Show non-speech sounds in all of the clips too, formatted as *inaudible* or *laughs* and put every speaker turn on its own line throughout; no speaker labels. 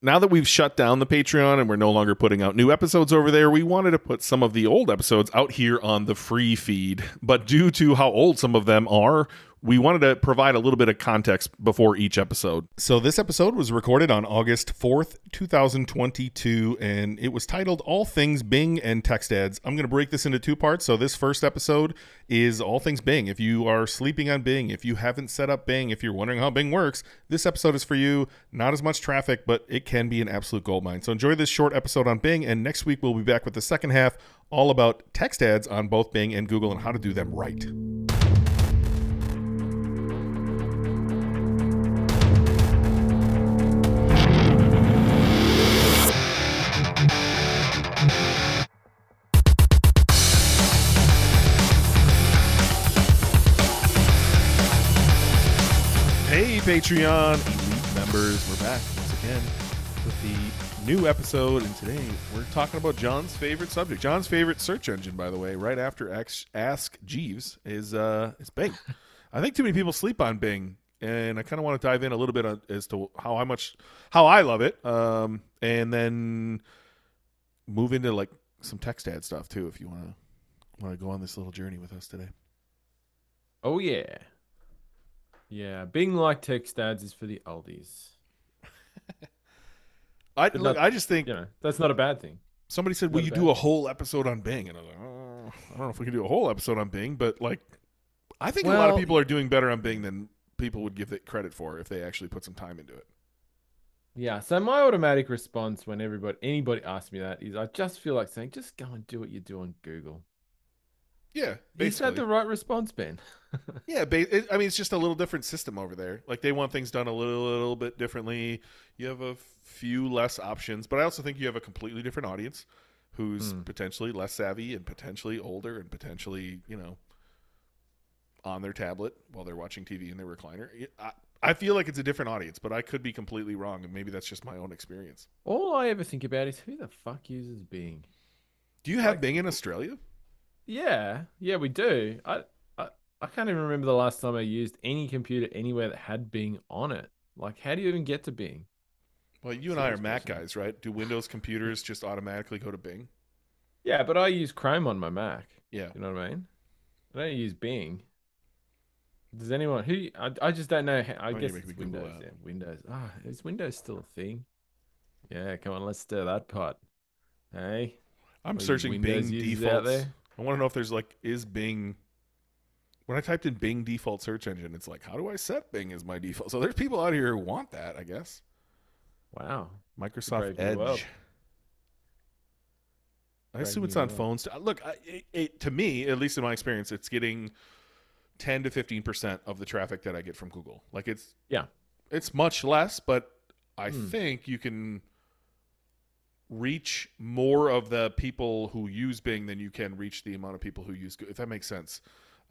now that we've shut down the Patreon and we're no longer putting out new episodes over there, we wanted to put some of the old episodes out here on the free feed. But due to how old some of them are, we wanted to provide a little bit of context before each episode. So this episode was recorded on August 4th, 2022, and it was titled All Things Bing and Text Ads. I'm going to break this into two parts. So this first episode is all things Bing. If you are sleeping on Bing, if you haven't set up Bing, if you're wondering how Bing works, this episode is for you. Not as much traffic, but it can be an absolute goldmine. So enjoy this short episode on Bing, and next week we'll be back with the second half all about text ads on both Bing and Google and how to do them right. Patreon elite members, we're back once again with the new episode, and today we're talking about Jon's favorite subject. Jon's favorite search engine, by the way, right after Ask, Jeeves, is uh, is Bing. *laughs* I think too many people sleep on Bing, and I kind of want to dive in a little bit on, as to how I much how I love it, um, and then move into like some text ad stuff too, if you want to want to go on this little journey with us today.
Oh yeah. Yeah, Bing like text ads is for the oldies. *laughs*
I
But
look, I just think
You know, that's not a bad thing.
Somebody said, "Will you do a whole episode on Bing?" And I was like, oh, "I don't know if we can do a whole episode on Bing, but like, I think a lot of people are doing better on Bing than people would give it credit for if they actually put some time into it."
Yeah, so my automatic response when everybody anybody asks me that is I just feel like saying, just go and do what you do on Google.
Yeah, basically.
that the right response, Ben? *laughs*
yeah, ba- it, I mean, it's just a little different system over there. Like they want things done a little, little bit differently. You have a few less options, but I also think you have a completely different audience who's
Hmm.
potentially less savvy and potentially older and potentially, you know, on their tablet while they're watching TV in their recliner. I, I feel like it's a different audience, but I could be completely wrong, and maybe that's just my own experience.
All I ever think about is who the fuck uses Bing?
Do you have
Like-
Bing in Australia?
Yeah, yeah, we do. I, I I can't even remember the last time I used any computer anywhere that had Bing on it. Like, how do you even get to Bing?
Well, you and I are Mac guys, right? Do Windows computers just automatically go to Bing?
Yeah, but I use Chrome on my Mac.
Yeah.
You know what I mean? I don't use Bing. Does anyone who I, I just don't know. How, I
Why
guess it's Windows. Yeah, Windows. Ah, is Windows still a thing? Yeah, come on, let's stir that pot. Hey,
I'm searching
Windows
Bing
users
defaults. I want to know if there's like is Bing. When I typed in Bing default search engine, it's like, how do I set Bing as my default? So there's people out here who want that, I guess.
Wow.
Microsoft. Edge. I assume it's on phones. Look, it, it, to me, at least in my experience, it's getting ten to fifteen percent of the traffic that I get from Google. Like it's
Yeah.
it's much less, but I
Hmm.
think you can reach more of the people who use Bing than you can reach the amount of people who use. Go- If that makes sense,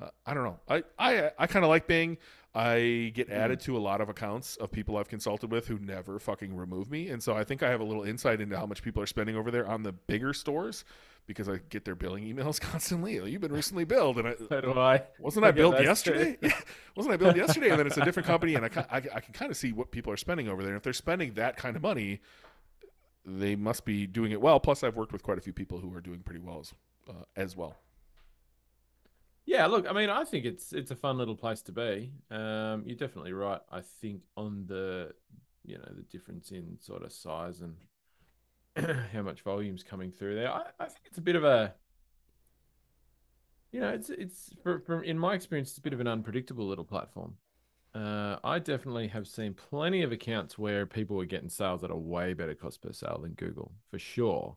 uh, I don't know. I I I kind of like Bing. I get added to a lot of accounts of people I've consulted with who never fucking remove me, and so I think I have a little insight into how much people are spending over there on the bigger stores because I get their billing emails *laughs* constantly. You've been recently billed, and I, *laughs*
So do I.
wasn't I
I
billed yesterday? Yeah. *laughs* Wasn't I billed yesterday? And then it's a different company, and I, I, I can kind of see what people are spending over there. And if they're spending that kind of money, they must be doing it well. Plus, I've worked with quite a few people who are doing pretty well as, uh, as well.
Yeah, look, I mean, I think it's it's a fun little place to be. Um, you're definitely right. I think on the, you know, the difference in sort of size and *clears throat* how much volume's coming through there. I, I think it's a bit of a, you know, it's it's from in my experience, it's a bit of an unpredictable little platform. Uh, I definitely have seen plenty of accounts where people were getting sales at a way better cost per sale than Google, for sure.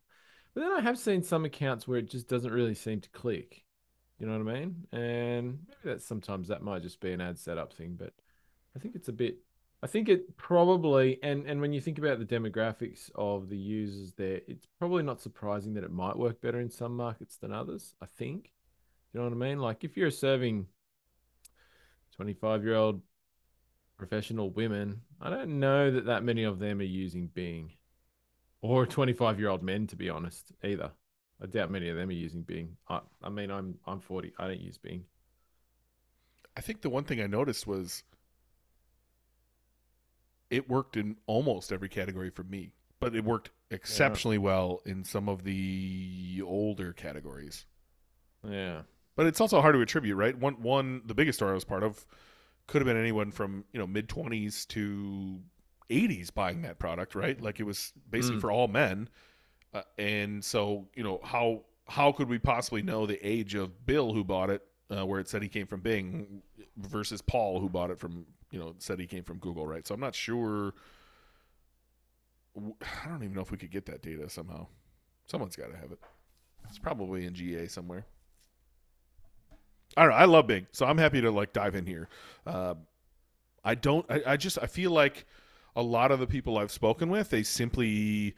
But then I have seen some accounts where it just doesn't really seem to click. You know what I mean? And maybe that's sometimes that might just be an ad setup thing, but I think it's a bit. I think it probably and and when you think about the demographics of the users there, it's probably not surprising that it might work better in some markets than others. I think. You know what I mean? Like if you're serving twenty-five-year-old professional women, I don't know that that many of them are using Bing, or twenty-five-year-old men, to be honest, either. I doubt many of them are using Bing. I, I mean, I'm I'm 40. I don't use Bing.
I think the one thing I noticed was it worked in almost every category for me. but it worked exceptionally well in some of the older categories.
Yeah.
But it's also hard to attribute, right? One one the biggest store I was part of could have been anyone from you know mid twenties to eighties buying that product, right? Like it was basically
Mm.
for all men, uh, and so you know how how could we possibly know the age of Bill who bought it, uh, where it said he came from Bing, versus Paul who bought it from you know said he came from Google, right? So I'm not sure. *sighs* I don't even know if we could get that data somehow. Someone's got to have it. It's probably in GA somewhere. I don't know. I love Bing, so I'm happy to like dive in here. Uh, I don't. I, I just. I feel like a lot of the people I've spoken with, they simply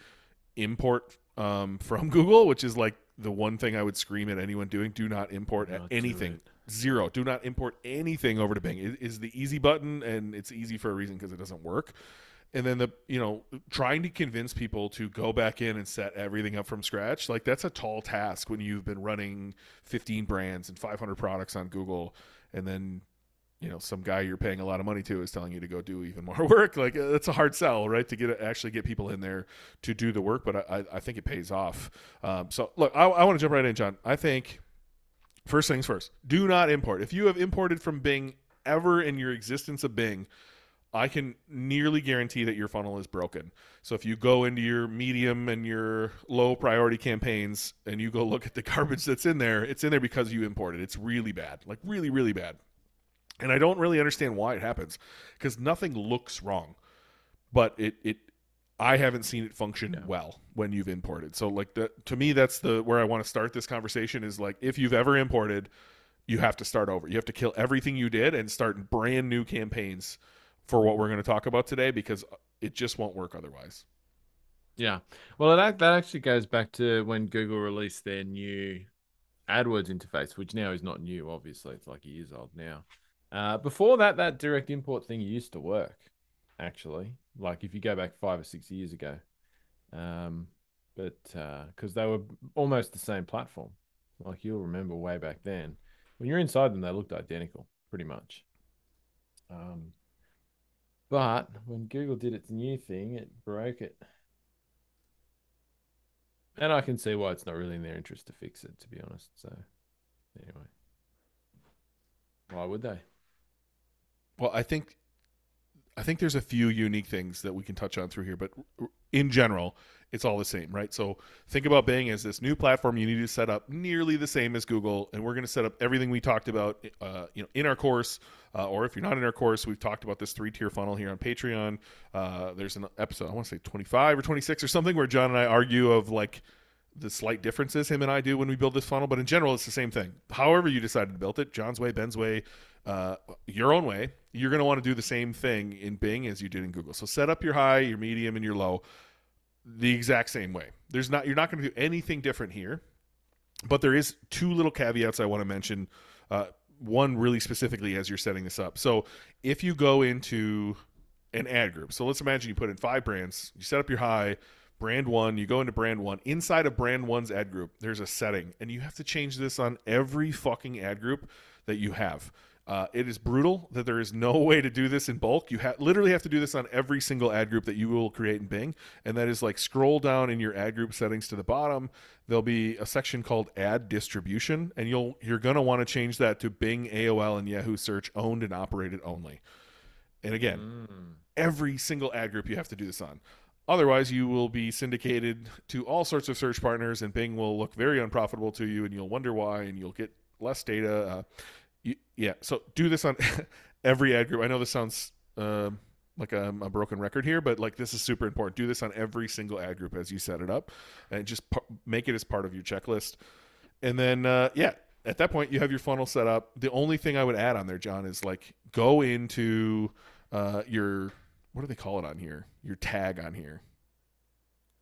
import um, *laughs* from Google, which is like the one thing I would scream at anyone doing: do not import anything. Zero. Do not import anything over to Bing. It is the easy button, and it's easy for a reason because it doesn't work. And then the you know trying to convince people to go back in and set everything up from scratch, like that's a tall task when you've been running 15 brands and 500 products on Google, and then you know some guy you're paying a lot of money to is telling you to go do even *laughs* more work. Like uh, that's a hard sell, right? To get actually get people in there to do the work, but I, I- I think it pays off. Um, so look, I, I want to jump right in, Jon. I think first things first, do not import. If you have imported from Bing ever in your existence of Bing, I can nearly guarantee that your funnel is broken. So if you go into your medium and your low priority campaigns and you go look at the *laughs* garbage that's in there, it's in there because you imported. It's really bad, like really, really bad. And I don't really understand why it happens because nothing looks wrong, but it it I haven't seen it function well when you've imported. So like the, to me, that's the where I want to start this conversation is like if you've ever imported, you have to start over. You have to kill everything you did and start brand new campaigns for what we're going to talk about today because it just won't work otherwise.
Yeah. Well, that that actually goes back to when Google released their new AdWords interface, which now is not new. Obviously, it's like years old now. Uh, before that, that direct import thing used to work. Actually, like if you go back five or six years ago, um, but because they were almost the same platform, like you'll remember way back then. When you're inside them, they looked identical, pretty much. Um, but when Google did its new thing, it broke it. And I can see why it's not really in their interest to fix it, to be honest. So, anyway, why would they?
Well, I think I think there's a few unique things that we can touch on through here, but in general, it's all the same, right? So think about Bing as this new platform you need to set up nearly the same as Google, and we're going to set up everything we talked about, uh, you know, in our course, uh, or if you're not in our course, we've talked about this three-tier funnel here on Patreon. Uh, there's an episode, I want to say 25 or 26 or something, where Jon and I argue of like the slight differences him and I do when we build this funnel, but in general, it's the same thing. However, you decided to build it, Jon's way, Ben's way, uh, your own way, you're going to want to do the same thing in Bing as you did in Google. So set up your high, your medium, and your low the exact same way. There's not you're not going to do anything different here, but there is two little caveats I want to mention. Uh, one really specifically as you're setting this up. So if you go into an ad group, so let's imagine you put in five brands, you set up your high, brand one, you go into brand one. Inside of brand one's ad group, there's a setting, and you have to change this on every fucking ad group that you have. Uh, it is brutal that there is no *laughs* way to do this in bulk. You ha- literally have to do this on every single ad group that you will create in Bing, and that is like scroll down in your ad group settings to the bottom. There'll be a section called Ad Distribution, and you'll you're gonna want to change that to Bing, AOL, and Yahoo Search owned and operated only. And again,
Mm.
every single ad group you have to do this on. Otherwise, you will be syndicated to all sorts of search partners, and Bing will look very unprofitable to you, and you'll wonder why, and you'll get less data. Uh, you, yeah, so do this on *laughs* every ad group. I know this sounds um like I'm a broken record here, but like this is super important. Do this on every single ad group as you set it up, and just par- make it as part of your checklist. And then, uh, yeah, at that point, you have your funnel set up. The only thing I would add on there, Jon, is like go into uh, your what do they call it on here? Your tag on here.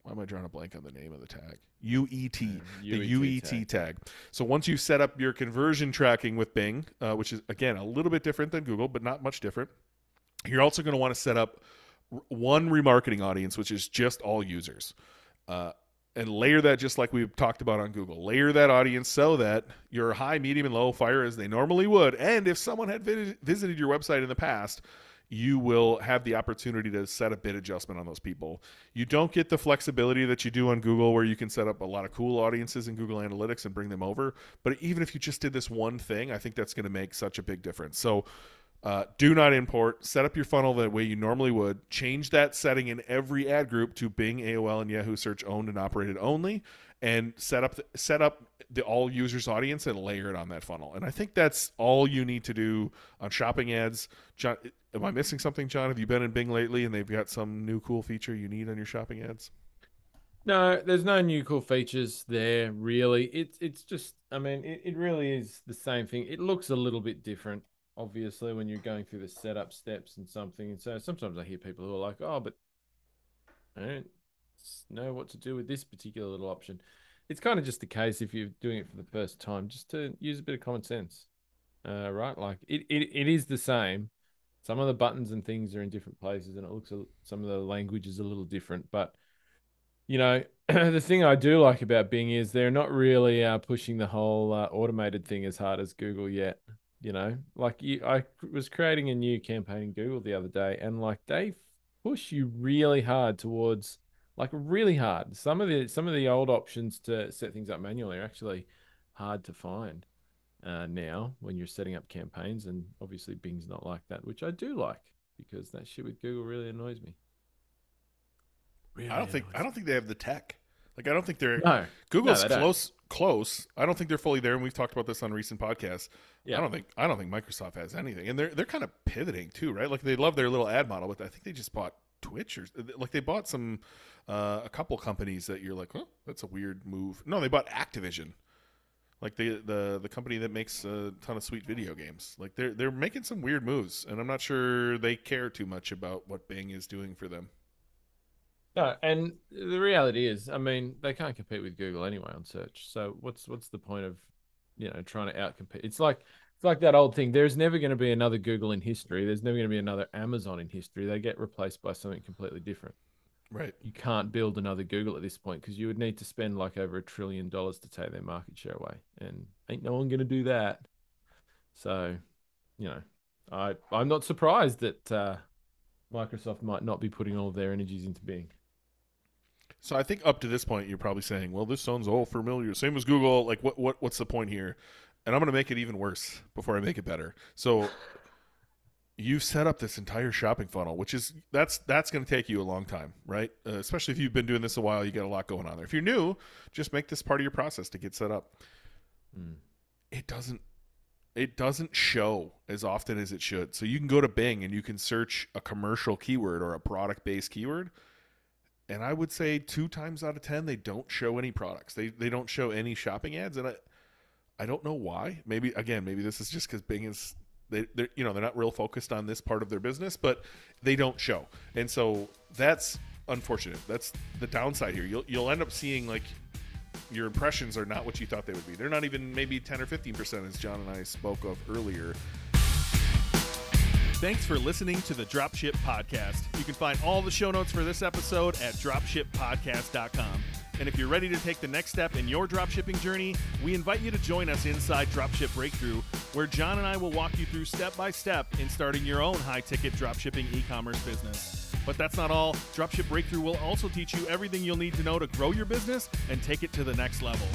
Why am I drawing a blank on the name of the tag? UET,
Uh,
the UET tag. So once you set up your conversion tracking with Bing, uh, which is again a little bit different than Google, but not much different, you're also going to want to set up r- one remarketing audience, which is just all users. Uh, and layer that just like we've talked about on Google. Layer that audience so that your high, medium, and low fire as they normally would. And if someone had vi- visited your website in the past, you will have the opportunity to set a bid adjustment on those people. You don't get the flexibility that you do on Google where you can set up a lot of cool audiences in Google Analytics and bring them over. But even if you just did this one thing, I think that's going to make such a big difference. So uh, do not import. Set up your funnel the way you normally would. Change that setting in every ad group to Bing, AOL, and Yahoo Search owned and operated only, and set up the, set up the all users audience and layer it on that funnel. And I think that's all you need to do on shopping ads. Jon, am I missing something, Jon? Have you been in Bing lately and they've got some new cool feature you need on your shopping ads?
No, there's no new cool features there really. It's it's just I mean it, it really is the same thing. It looks a little bit different obviously when you're going through the setup steps and something. And so sometimes I hear people who are like, "Oh, but I don't know what to do with this particular little option." It's kind of just the case if you're doing it for the first time, just to use a bit of common sense, uh, right? Like it, it, it is the same. Some of the buttons and things are in different places, and it looks some of the language is a little different. But you know, *clears throat* the thing I do like about Bing is they're not really uh, pushing the whole uh, automated thing as hard as Google yet you know like you i was creating a new campaign in google the other day and like they push you really hard towards like really hard some of the some of the old options to set things up manually are actually hard to find uh, now when you're setting up campaigns and obviously bing's not like that which i do like because that shit with google really annoys me
really i don't think i don't think they have the tech like I don't think they're
no.
Google's
no,
close close. I don't think they're fully there, and we've talked about this on recent podcasts. Yeah. I don't think I don't think Microsoft has anything, and they're they're kind of pivoting too, right? Like they love their little ad model, but I think they just bought Twitch or like they bought some uh, a couple companies that you're like, oh, that's a weird move. No, they bought Activision, like the the the company that makes a ton of sweet video games. Like they're they're making some weird moves, and I'm not sure they care too much about what Bing is doing for them.
No, and the reality is, I mean, they can't compete with Google anyway on search. So what's what's the point of, you know, trying to outcompete? It's like it's like that old thing. There's never going to be another Google in history. There's never going to be another Amazon in history. They get replaced by something completely different.
Right.
You can't build another Google at this point because you would need to spend like over a trillion dollars to take their market share away, and ain't no one going to do that. So, you know, I I'm not surprised that uh, Microsoft might not be putting all of their energies into Bing.
So I think up to this point, you're probably saying, "Well, this sounds all familiar, same as Google." Like, what what what's the point here? And I'm going to make it even worse before I make it better. So you've set up this entire shopping funnel, which is that's that's going to take you a long time, right? Uh, especially if you've been doing this a while, you got a lot going on there. If you're new, just make this part of your process to get set up. Mm. It doesn't it doesn't show as often as it should. So you can go to Bing and you can search a commercial keyword or a product based keyword and I would say two times out of ten they don't show any products. They they don't show any shopping ads, and I I don't know why. Maybe again, maybe this is just because Bing is they they you know they're not real focused on this part of their business, but they don't show, and so that's unfortunate. That's the downside here. You'll you'll end up seeing like your impressions are not what you thought they would be. They're not even maybe ten or fifteen percent, as Jon and I spoke of earlier. Thanks for listening to the Dropship Podcast. You can find all the show notes for this episode at dropshippodcast.com. And if you're ready to take the next step in your dropshipping journey, we invite you to join us inside Dropship Breakthru, where Jon and I will walk you through step by step in starting your own high ticket dropshipping e commerce business. But that's not all. Dropship Breakthru will also teach you everything you'll need to know to grow your business and take it to the next level.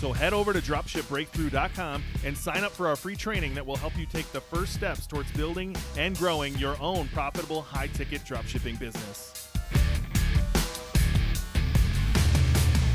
So head over to dropshipbreakthru.com and sign up for our free training that will help you take the first steps towards building and growing your own profitable high ticket dropshipping business.